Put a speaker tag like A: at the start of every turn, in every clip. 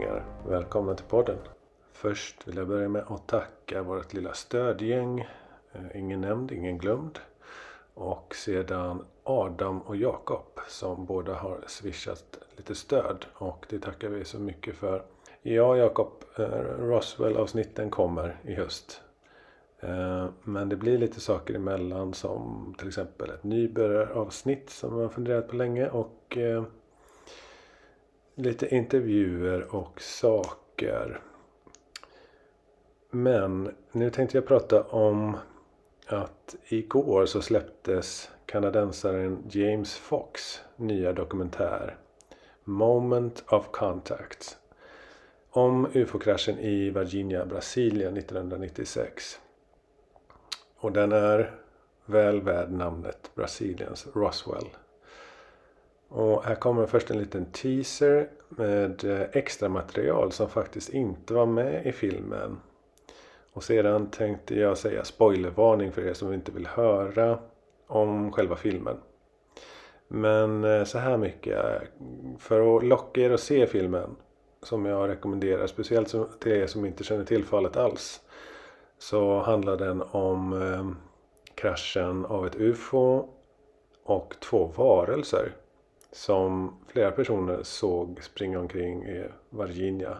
A: Hej! Välkomna till podden! Först vill jag börja med att tacka vårt lilla stödgäng. Eh, ingen nämnd, ingen glömd. Och sedan Adam och Jakob som båda har swishat lite stöd. Och det tackar vi så mycket för. Ja, Jakob, eh, Roswell-avsnitten kommer i höst. Eh, men det blir lite saker emellan som till exempel ett nybörjaravsnitt som man funderat på länge och lite intervjuer och saker. Men nu tänkte jag prata om att igår så släpptes kanadensaren James Fox nya dokumentär Moment of Contact om ufo-kraschen i Virginia, Brasilien 1996. Och den är väl värd namnet Brasiliens Roswell. Och här kommer först en liten teaser med eh, extra material som faktiskt inte var med i filmen. Och sedan tänkte jag säga spoilervarning för er som inte vill höra om själva filmen. Men eh, så här mycket. Eh, för att locka er att se filmen. Som jag rekommenderar. Speciellt till er som inte känner till fallet alls. Så handlar den om kraschen av ett UFO. Och två varelser som flera personer såg springa omkring i Virginia.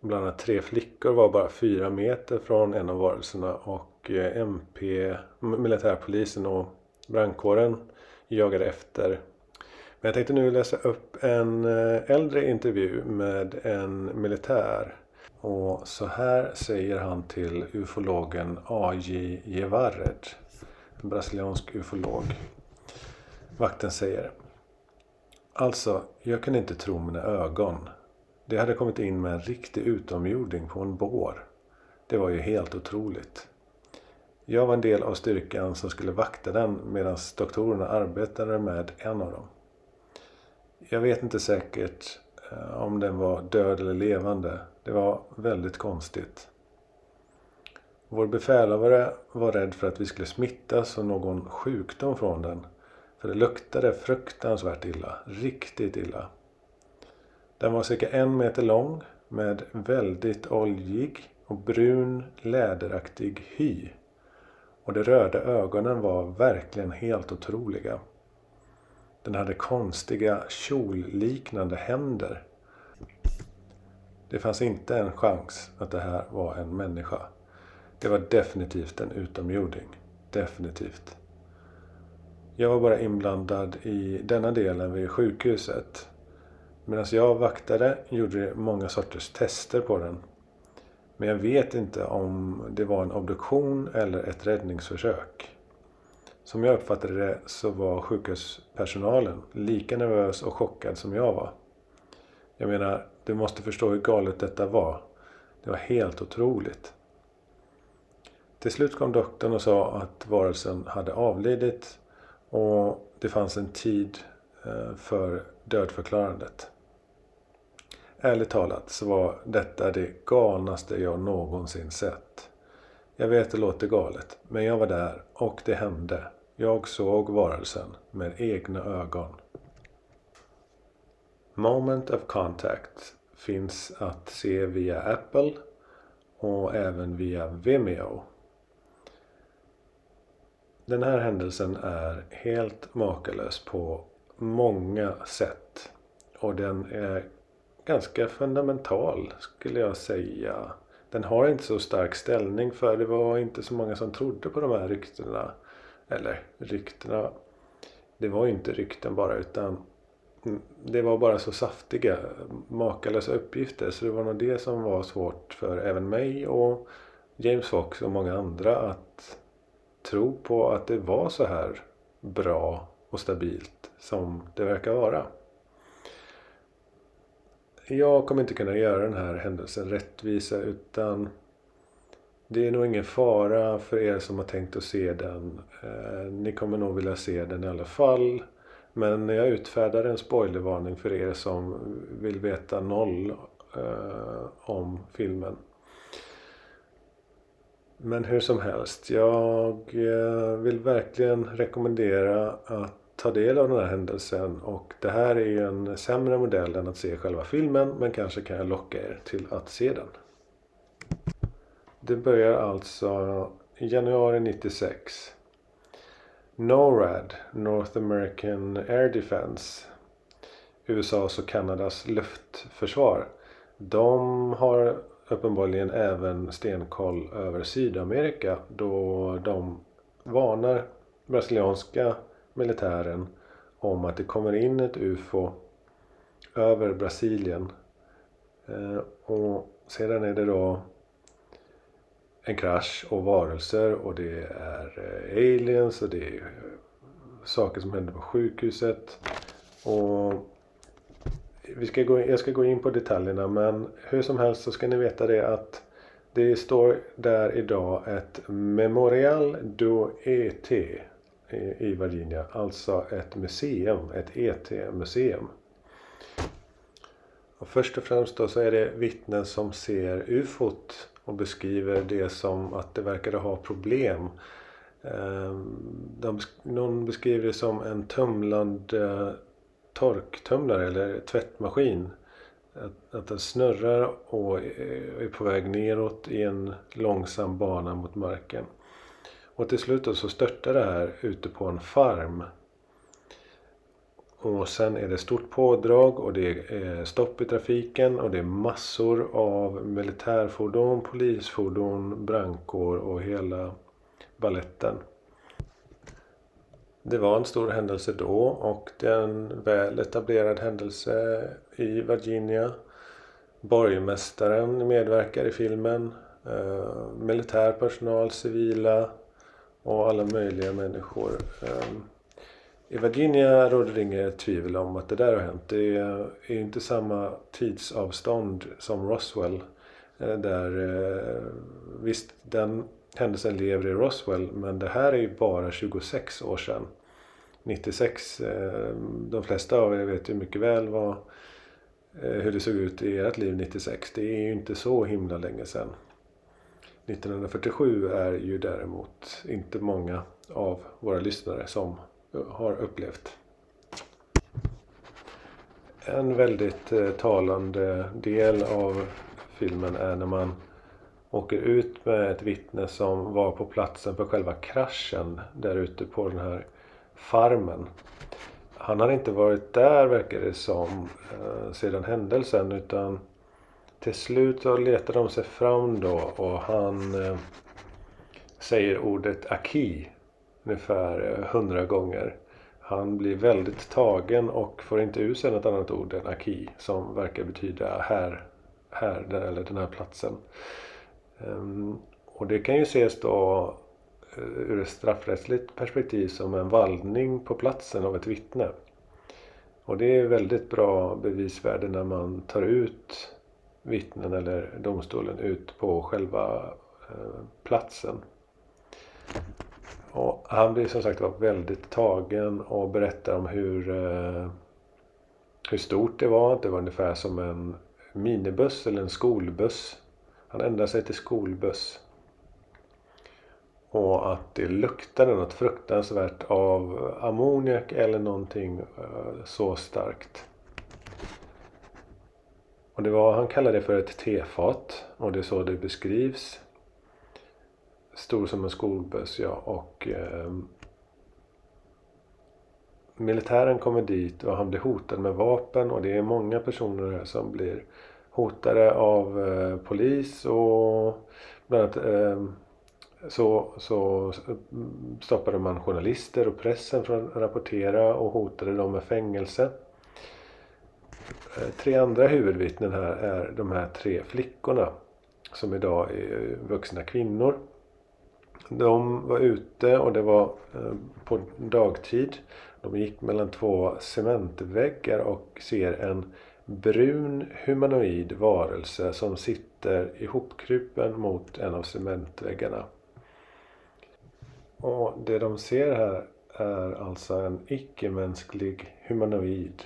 A: Bland annat tre flickor var bara fyra meter från en av varelserna och eh, MP, militärpolisen och brandkåren jagade efter. Men jag tänkte nu läsa upp en eh, äldre intervju med en militär. Och så här säger han till ufologen A.J. Gevared. En brasiliansk ufolog. Vakten säger Alltså, jag kunde inte tro mina ögon. Det hade kommit in med en riktig utomjording på en bår. Det var ju helt otroligt. Jag var en del av styrkan som skulle vakta den medan doktorerna arbetade med en av dem. Jag vet inte säkert eh, om den var död eller levande. Det var väldigt konstigt. Vår befälhavare var rädd för att vi skulle smittas av någon sjukdom från den för det luktade fruktansvärt illa. Riktigt illa. Den var cirka en meter lång med väldigt oljig och brun läderaktig hy. Och de röda ögonen var verkligen helt otroliga. Den hade konstiga kjolliknande händer. Det fanns inte en chans att det här var en människa. Det var definitivt en utomjording. Definitivt. Jag var bara inblandad i denna delen vid sjukhuset. Medan jag vaktade gjorde många sorters tester på den. Men jag vet inte om det var en obduktion eller ett räddningsförsök. Som jag uppfattade det så var sjukhuspersonalen lika nervös och chockad som jag var. Jag menar, du måste förstå hur galet detta var. Det var helt otroligt. Till slut kom doktorn och sa att varelsen hade avlidit och det fanns en tid eh, för dödförklarandet. Ärligt talat så var detta det galnaste jag någonsin sett. Jag vet det låter galet, men jag var där och det hände. Jag såg varelsen med egna ögon. Moment of Contact finns att se via Apple och även via Vimeo. Den här händelsen är helt makalös på många sätt. Och den är ganska fundamental skulle jag säga. Den har inte så stark ställning för det var inte så många som trodde på de här ryktena. Eller ryktena. Det var ju inte rykten bara utan det var bara så saftiga, makalösa uppgifter. Så det var nog det som var svårt för även mig och James Fox och många andra att tro på att det var så här bra och stabilt som det verkar vara. Jag kommer inte kunna göra den här händelsen rättvisa utan det är nog ingen fara för er som har tänkt att se den. Eh, ni kommer nog vilja se den i alla fall. Men jag utfärdar en spoilervarning för er som vill veta noll eh, om filmen. Men hur som helst, jag eh, vill verkligen rekommendera att ta del av den här händelsen och det här är ju en sämre modell än att se själva filmen men kanske kan jag locka er till att se den. Det börjar alltså i januari 96. NORAD, North American Air Defense, USAs och Kanadas luftförsvar. De har uppenbarligen även stenkoll över Sydamerika då de varnar brasilianska militären om att det kommer in ett UFO över Brasilien. Eh, och sedan är det då en krasch och varelser och det är eh, aliens och det är saker som händer på sjukhuset. Och vi ska gå, jag ska gå in på detaljerna men hur som helst så ska ni veta det att det står där idag ett Memorial do ET i Virginia. Alltså ett museum, ett ET-museum. Och först och främst då så är det vittnen som ser ufot och beskriver det som att det verkade ha problem. Ehm, de, någon beskriver det som en tumlande torktumlare eller tvättmaskin. Att, att den snurrar och eh, är på väg neråt i en långsam bana mot marken. Och till slut så störtar det här ute på en farm. Och sen är det stort pådrag och det är eh, stopp i trafiken och det är massor av militärfordon, polisfordon, brandkår och hela balletten. Det var en stor händelse då och det är en väl etablerad händelse i Virginia. Borgmästaren medverkar i filmen. Eh, militär personal, civila och alla möjliga människor. Eh, I Virginia råder det inget tvivel om att det där har hänt. Det är inte samma tidsavstånd som Roswell. Eh, där, eh, visst, den händelsen lever i Roswell men det här är ju bara 26 år sedan. 96. Eh, de flesta av er vet ju mycket väl vad, eh, hur det såg ut i ert liv 96. Det är ju inte så himla länge sedan. 1947 är ju däremot inte många av våra lyssnare som eh, har upplevt. En väldigt talande del av filmen är när man åker ut med ett vittne som var på platsen för själva kraschen där ute på den här farmen. Han har inte varit där verkar det som eh, sedan händelsen utan till slut så letar de sig fram då och han eh, säger ordet Aki ungefär eh, hundra gånger. Han blir väldigt tagen och får inte ur sig något annat ord än Aki som verkar betyda här, här eller den här platsen. Um, och det kan ju ses då Eh, ur ett straffrättsligt perspektiv som en vallning på platsen av ett vittne. Och det är väldigt bra bevisvärde när man tar ut vittnen eller domstolen ut på själva eh, platsen. Och han blir som sagt var väldigt tagen och berättar om hur, eh, hur stort det var. Det var ungefär som en minibuss eller en skolbuss. Han ändrade sig till skolbuss. Och att det luktade något fruktansvärt av ammoniak eller någonting eh, så starkt. Och det var, han kallade det för ett tefat och det är så det beskrivs. Stor som en skolbuss ja och eh, Militären kommer dit och han blir hotad med vapen och det är många personer som blir hotade av eh, polis och bland annat eh, så, så stoppade man journalister och pressen från att rapportera och hotade dem med fängelse. Eh, tre andra huvudvittnen här är de här tre flickorna som idag är vuxna kvinnor. De var ute och det var eh, på dagtid. De gick mellan två cementväggar och ser en brun humanoid varelse som sitter ihopkrupen mot en av cementväggarna. Och det de ser här är alltså en icke-mänsklig humanoid.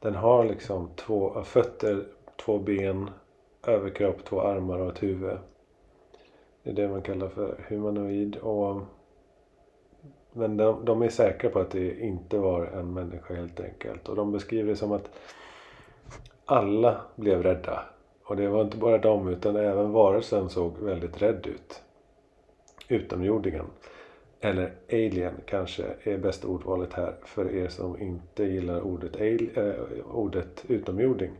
A: Den har liksom två fötter, två ben, överkropp, två armar och ett huvud. Det är det man kallar för humanoid. Och Men de, de är säkra på att det inte var en människa helt enkelt. Och de beskriver det som att alla blev rädda. Och det var inte bara de utan även varelsen såg väldigt rädd ut. Utomjordingen. Eller alien kanske är bästa ordvalet här för er som inte gillar ordet, alien, äh, ordet utomjording.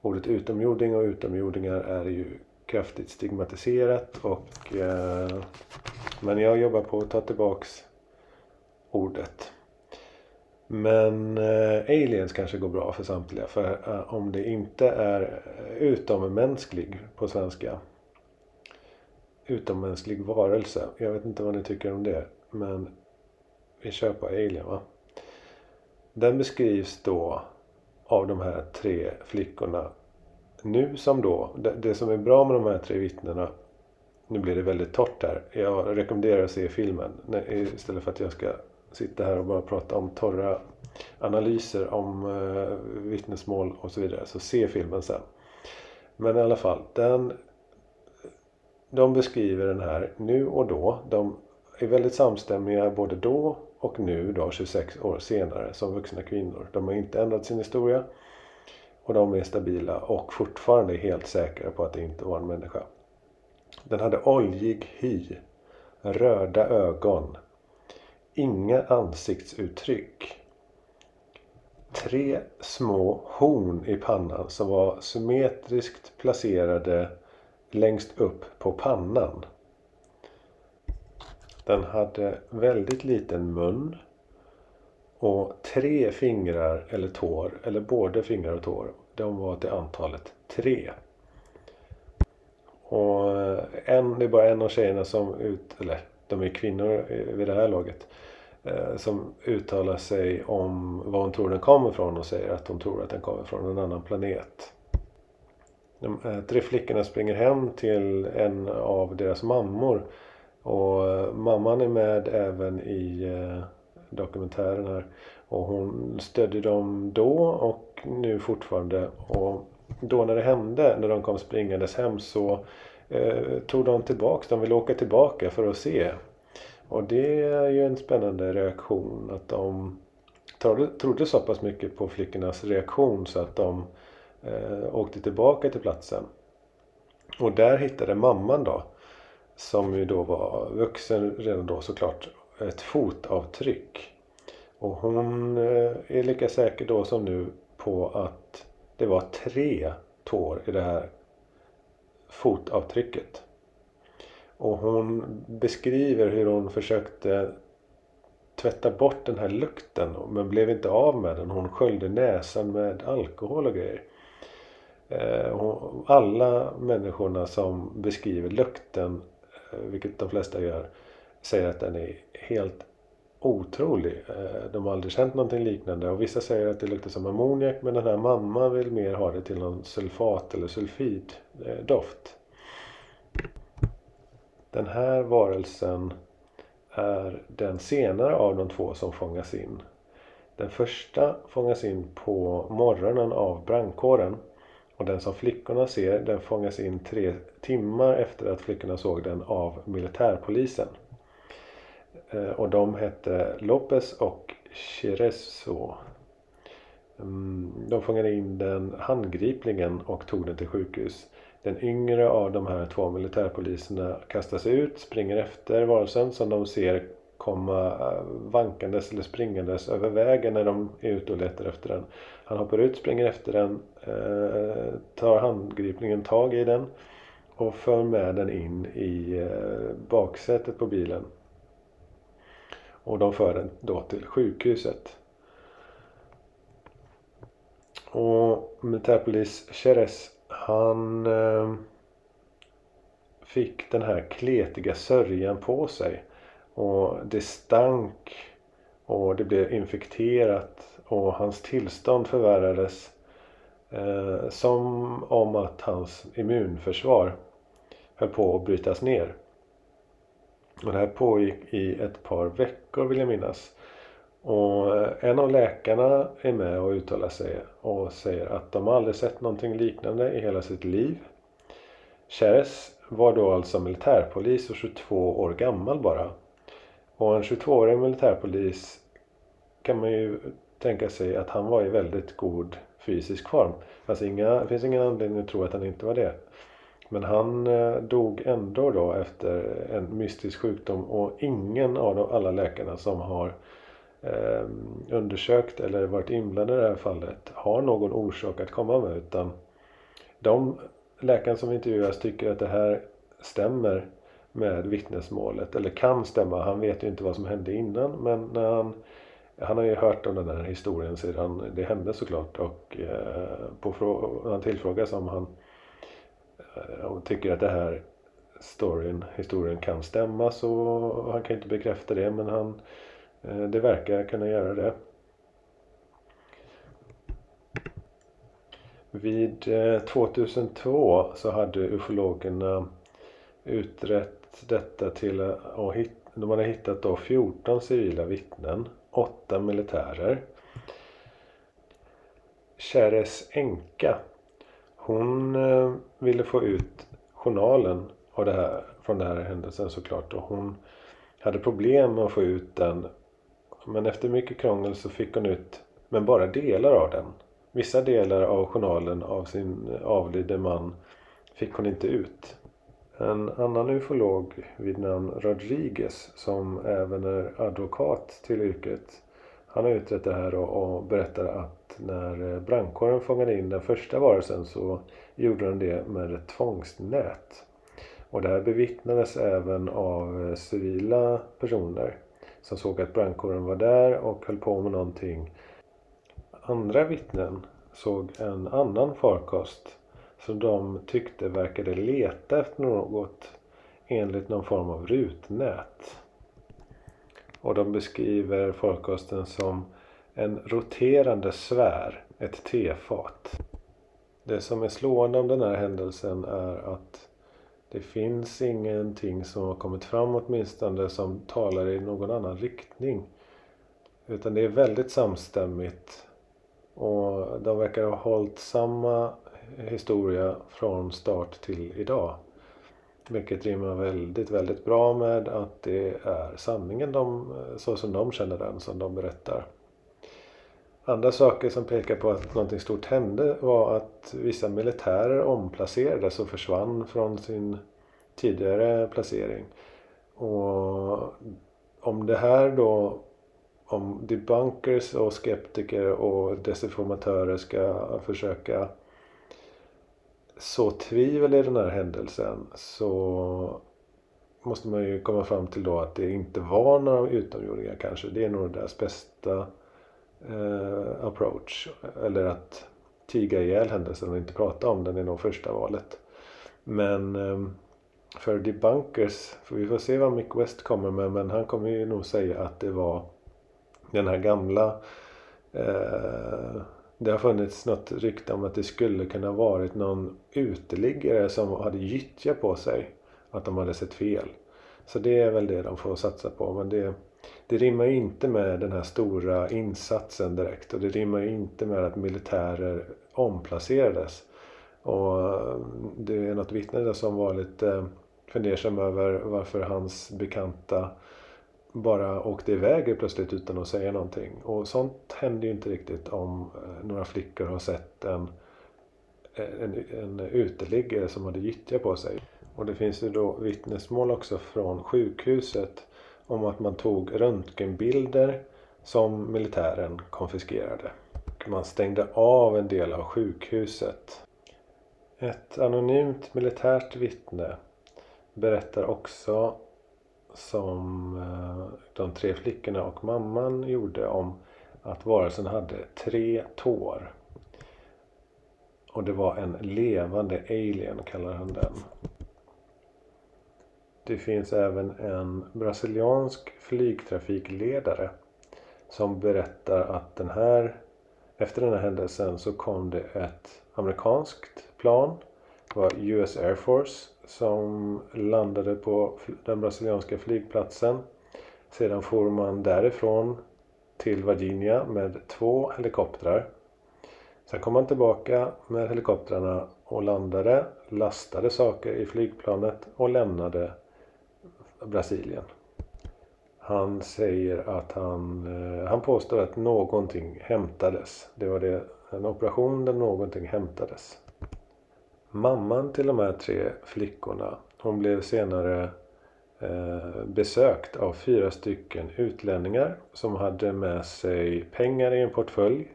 A: Ordet utomjording och utomjordingar är ju kraftigt stigmatiserat och eh, men jag jobbar på att ta tillbaks ordet. Men eh, aliens kanske går bra för samtliga för eh, om det inte är utommänsklig på svenska utommänsklig varelse. Jag vet inte vad ni tycker om det. Men vi kör på Alien va. Den beskrivs då av de här tre flickorna. Nu som då. Det, det som är bra med de här tre vittnena. Nu blir det väldigt torrt här. Jag rekommenderar att se filmen. Istället för att jag ska sitta här och bara prata om torra analyser om eh, vittnesmål och så vidare. Så se filmen sen. Men i alla fall. Den de beskriver den här nu och då. De är väldigt samstämmiga både då och nu då 26 år senare som vuxna kvinnor. De har inte ändrat sin historia. Och de är stabila och fortfarande helt säkra på att det inte var en människa. Den hade oljig hy. Röda ögon. Inga ansiktsuttryck. Tre små horn i pannan som var symmetriskt placerade längst upp på pannan. Den hade väldigt liten mun. Och tre fingrar eller tår, eller både fingrar och tår. De var till antalet tre. Och eh, en, det är bara en av tjejerna som ut, eller de är kvinnor eh, vid det här laget. Eh, som uttalar sig om var hon tror den kommer ifrån och säger att hon tror att den kommer från en annan planet. De eh, tre flickorna springer hem till en av deras mammor. Och eh, mamman är med även i eh, dokumentären här. Och hon stödde dem då och nu fortfarande. Och då när det hände, när de kom springandes hem så eh, tog de tillbaks, de ville åka tillbaka för att se. Och det är ju en spännande reaktion att de trodde så pass mycket på flickornas reaktion så att de eh, åkte tillbaka till platsen. Och där hittade mamman då, som ju då var vuxen redan då såklart, ett fotavtryck. Och hon eh, är lika säker då som nu på att det var tre tår i det här fotavtrycket. Och hon beskriver hur hon försökte tvätta bort den här lukten men blev inte av med den. Hon sköljde näsan med alkohol och grejer. Eh, alla människorna som beskriver lukten, eh, vilket de flesta gör, säger att den är helt otrolig. Eh, de har aldrig känt någonting liknande och vissa säger att det luktar som ammoniak men den här mamman vill mer ha det till någon sulfat eller sulfiddoft. Eh, den här varelsen är den senare av de två som fångas in. Den första fångas in på morgonen av brandkåren och den som flickorna ser den fångas in tre timmar efter att flickorna såg den av militärpolisen. Eh, och de hette Lopez och Cherezo. Mm, de fångade in den handgripligen och tog den till sjukhus. Den yngre av de här två militärpoliserna kastar sig ut, springer efter varelsen som de ser komma eh, vankandes eller springandes över vägen när de är ute och letar efter den. Han hoppar ut, springer efter den, eh, tar handgripningen tag i den och för med den in i eh, baksätet på bilen. Och de för den då till sjukhuset. Och militärpolis Cheres han eh, fick den här kletiga sörjan på sig. Och det stank och det blev infekterat och hans tillstånd förvärrades eh, som om att hans immunförsvar höll på att brytas ner. Och det här pågick i ett par veckor vill jag minnas. Och eh, en av läkarna är med och uttalar sig och säger att de aldrig sett någonting liknande i hela sitt liv. Cheres var då alltså militärpolis och 22 år gammal bara. Och en 22-årig militärpolis kan man ju tänka sig att han var i väldigt god fysisk form. Alltså inga, det finns ingen anledning att tro att han inte var det. Men han eh, dog ändå då efter en mystisk sjukdom och ingen av de, alla läkarna som har eh, undersökt eller varit inblandade i det här fallet har någon orsak att komma med utan de läkarna som intervjuas tycker att det här stämmer med vittnesmålet eller kan stämma. Han vet ju inte vad som hände innan men när han han har ju hört om den här historien sedan det hände såklart och eh, på han tillfrågas eh, om han tycker att det här storyn, historien kan stämma så han kan inte bekräfta det men han eh, det verkar kunna göra det. Vid 2002 så hade ufologerna utrett detta till att de hade hittat då 14 civila vittnen åtta militärer. Cheres änka. Hon eh, ville få ut journalen av det här, från den här händelsen såklart. Och hon hade problem med att få ut den. Men efter mycket krångel så fick hon ut, men bara delar av den. Vissa delar av journalen av sin avlidne man fick hon inte ut. En annan ufolog vid namn Rodriguez som även är advokat till yrket. Han har utrett det här och, berättar att när eh, brandkåren fångade in den första varelsen så gjorde de det med ett tvångsnät. Och det här bevittnades även av eh, civila personer som såg att brandkåren var där och höll på med någonting. Andra vittnen såg en annan farkost som de tyckte verkade leta efter något enligt någon form av rutnät. Och de beskriver farkosten som en roterande sfär, ett tefat. Det som är slående om den här händelsen är att det finns ingenting som har kommit fram åtminstone som talar i någon annan riktning. Utan det är väldigt samstämmigt. Och de verkar ha hållit samma historia från start till idag. Vilket rimmar väldigt, väldigt bra med att det är sanningen de, så som de känner den, som de berättar. Andra saker som pekar på att någonting stort hände var att vissa militärer omplacerades och försvann från sin tidigare placering. Och om det här då om debunkers och skeptiker och desinformatörer ska försöka så tvivel i den här händelsen så måste man ju komma fram till då att det inte var några utomjordingar kanske. Det är nog deras bästa eh, approach. Eller att tiga ihjäl händelsen och inte prata om den är nog första valet. Men eh, för debunkers, för vi får se vad Mick West kommer med men han kommer ju nog säga att det var den här gamla eh, det har funnits något rykte om att det skulle kunna varit någon uteliggare som hade gyttja på sig. Att de hade sett fel. Så det är väl det de får satsa på. Men det, det rimmar ju inte med den här stora insatsen direkt. Och det rimmar ju inte med att militärer omplacerades. Och eh, det är något vittne som var lite eh, fundersam över varför hans bekanta bara åkte iväg plötsligt utan att säga någonting. Och sånt händer ju inte riktigt om eh, några flickor har sett en, eh, en, en uteliggare som hade gyttja på sig. Och det finns ju då vittnesmål också från sjukhuset om att man tog röntgenbilder som militären konfiskerade. Man stängde av en del av sjukhuset. Ett anonymt militärt vittne berättar också som eh, de tre flickorna och mamman gjorde om att varelsen hade tre tår. Och det var en levande alien kallar han den. Det finns även en brasiliansk flygtrafikledare som berättar att den här efter den här händelsen så kom det ett amerikanskt plan. Det var US Air Force som landade på den brasilianska flygplatsen. Sedan for man därifrån till Virginia med två helikoptrar. Sen kom man tillbaka med helikoptrarna och landade, lastade saker i flygplanet och lämnade Brasilien. Han säger att han, eh, han påstår att någonting hämtades. Det var det, en operation där någonting hämtades. Mamman till de här tre flickorna, hon blev senare eh, besökt av fyra stycken utlänningar som hade med sig pengar i en portfölj.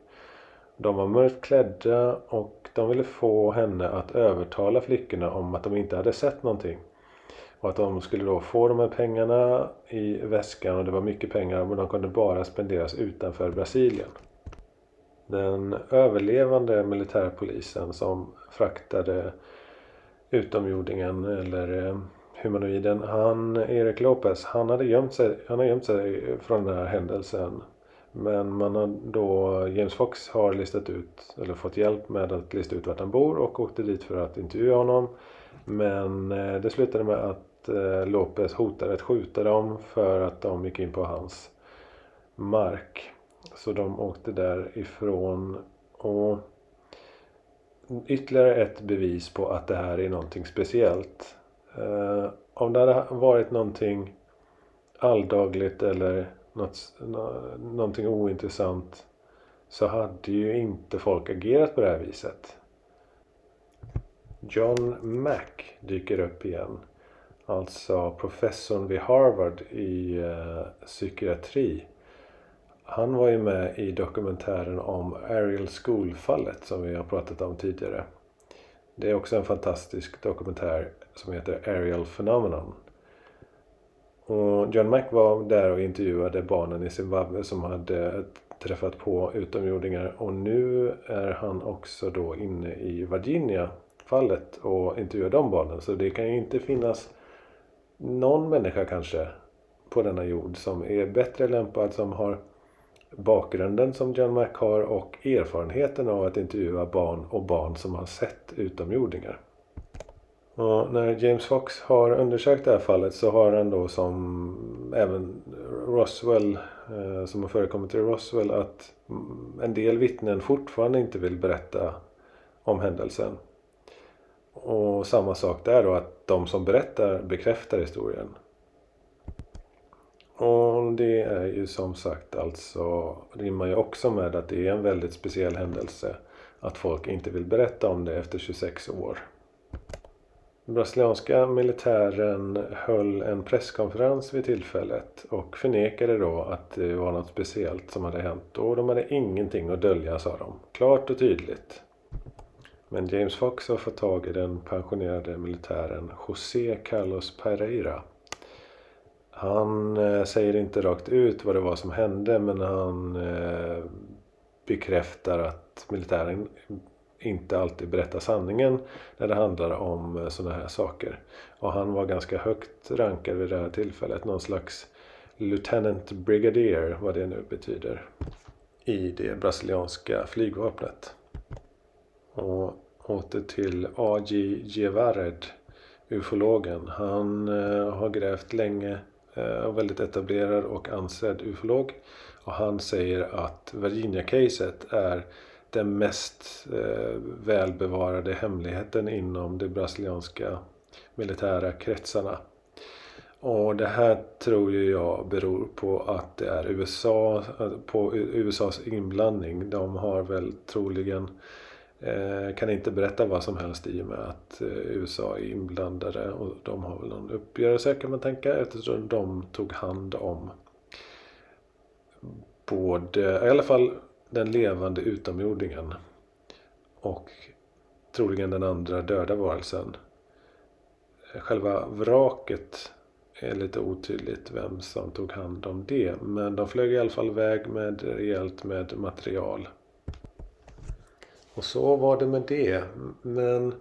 A: De var mörkt klädda och de ville få henne att övertala flickorna om att de inte hade sett någonting. Och att de skulle då få de här pengarna i väskan och det var mycket pengar men de kunde bara spenderas utanför Brasilien. Den överlevande militärpolisen som fraktade utomjordingen eller eh, humanoiden, han, Erik Lopez, han hade gömt sig, han har gömt sig från den här händelsen. Men man har då, James Fox har listat ut, eller fått hjälp med att lista ut vart han bor och åkte dit för att intervjua honom. Men eh, det slutade med att eh, Lopez hotade att skjuta dem för att de gick in på hans mark. Så de åkte därifrån. Och ytterligare ett bevis på att det här är någonting speciellt. Eh, om det hade varit någonting alldagligt eller något, någonting ointressant så hade ju inte folk agerat på det här viset. John Mack dyker upp igen. Alltså professorn vid Harvard i eh, psykiatri. Han var ju med i dokumentären om Ariel School-fallet som vi har pratat om tidigare. Det är också en fantastisk dokumentär som heter Ariel Phenomenon. Och John Mack var där och intervjuade barnen i Zimbabwe som hade träffat på utomjordingar och nu är han också då inne i Virginia-fallet och intervjuar de barnen. Så det kan ju inte finnas någon människa kanske på denna jord som är bättre lämpad, som har bakgrunden som John Mack har och erfarenheten av att intervjua barn och barn som har sett utomjordingar. Och när James Fox har undersökt det här fallet så har han då som även Roswell eh, som har förekommit i Roswell att en del vittnen fortfarande inte vill berätta om händelsen. Och samma sak där då att de som berättar bekräftar historien. Och det är ju som sagt alltså rimmar ju också med att det är en väldigt speciell händelse att folk inte vill berätta om det efter 26 år. Den Brasilianska militären höll en presskonferens vid tillfället och förnekade då att det var något speciellt som hade hänt och de hade ingenting att dölja sa de. Klart och tydligt. Men James Fox har fått tag i den pensionerade militären José Carlos Pereira. Han eh, säger inte rakt ut vad det var som hände men han eh, bekräftar att militären inte alltid berättar sanningen när det handlar om eh, sådana här saker. Och han var ganska högt rankad vid det här tillfället. Någon slags Lieutenant Brigadier, vad det nu betyder. I det brasilianska flygvapnet. Och åter till A.J. Gevared, ufologen. Han har grävt länge Eh, väldigt etablerad och ansedd ufolog. Och han säger att Virginia-caset är den mest eh, välbevarade hemligheten inom de brasilianska militära kretsarna. Och det här tror ju jag beror på att det är USA, eh, på USAs inblandning. De har väl troligen eh, Eh, kan inte berätta vad som helst i och med att eh, USA är inblandade och de har väl någon uppgörelse kan man tänka eftersom de tog hand om både, i alla fall den levande utomjordingen och troligen den andra döda varelsen. Själva vraket är lite otydligt vem som tog hand om det. Men de flög i alla fall iväg med rejält med material. Och så var det med det. Men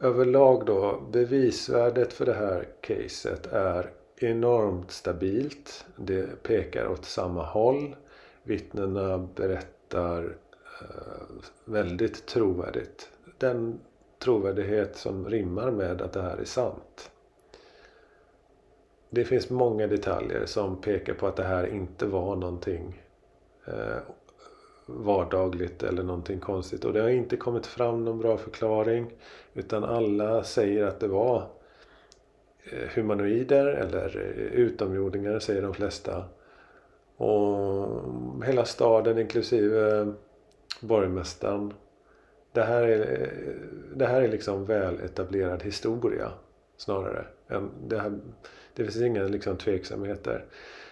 A: överlag då, bevisvärdet för det här caset är enormt stabilt. Det pekar åt samma håll. Vittnena berättar eh, väldigt trovärdigt. Den trovärdighet som rimmar med att det här är sant. Det finns många detaljer som pekar på att det här inte var någonting eh, vardagligt eller någonting konstigt. Och det har inte kommit fram någon bra förklaring. Utan alla säger att det var eh, humanoider eller eh, utomjordingar säger de flesta. Och hela staden inklusive borgmästaren. Det här är, eh, det här är liksom väl etablerad historia snarare. Det, här, det finns inga liksom tveksamheter.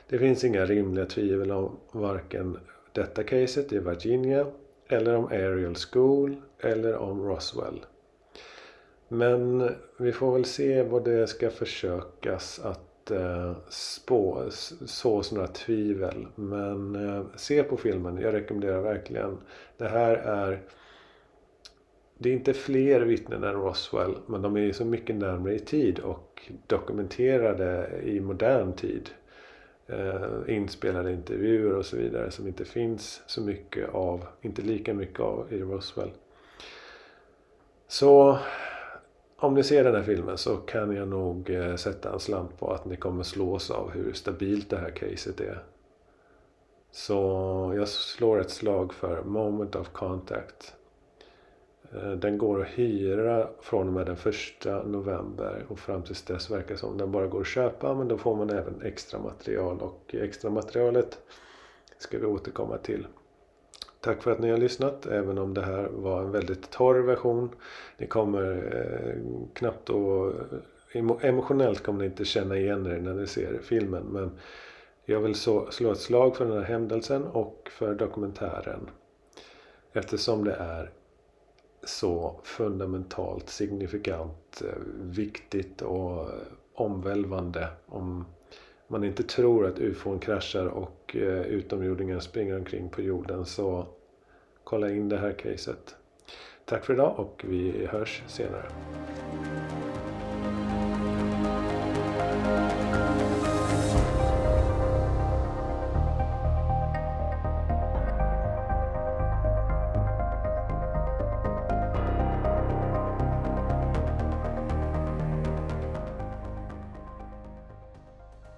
A: Det finns inga rimliga tvivel om varken detta caset i Virginia eller om Ariel School eller om Roswell. Men vi får väl se vad det ska försökas att eh, spå, så sådana tvivel. Men eh, se på filmen, jag rekommenderar verkligen. Det här är det är inte fler vittnen än Roswell men de är så mycket närmare i tid och dokumenterade i modern tid. Eh, inspelade intervjuer och så vidare som inte finns så mycket av, inte lika mycket av i Roswell. Så om ni ser den här filmen så kan jag nog eh, sätta en slant på att ni kommer slås av hur stabilt det här caset är. Så jag slår ett slag för Moment of Contact. Eh, den går att hyra från och med den första november och fram tills dess verkar som den bara går att köpa men då får man även extra material och extra materialet ska vi återkomma till. Tack för att ni har lyssnat även om det här var en väldigt torr version. Ni kommer eh, knappt att eh, emotionellt kommer ni inte känna igen er när ni ser filmen men jag vill så, slå ett slag för den här händelsen och för dokumentären eftersom det är så fundamentalt signifikant, eh, viktigt och omvälvande. Om man inte tror att ufon kraschar och eh, utomjordingar springer omkring på jorden så kolla in det här caset. Tack för idag och vi hörs senare.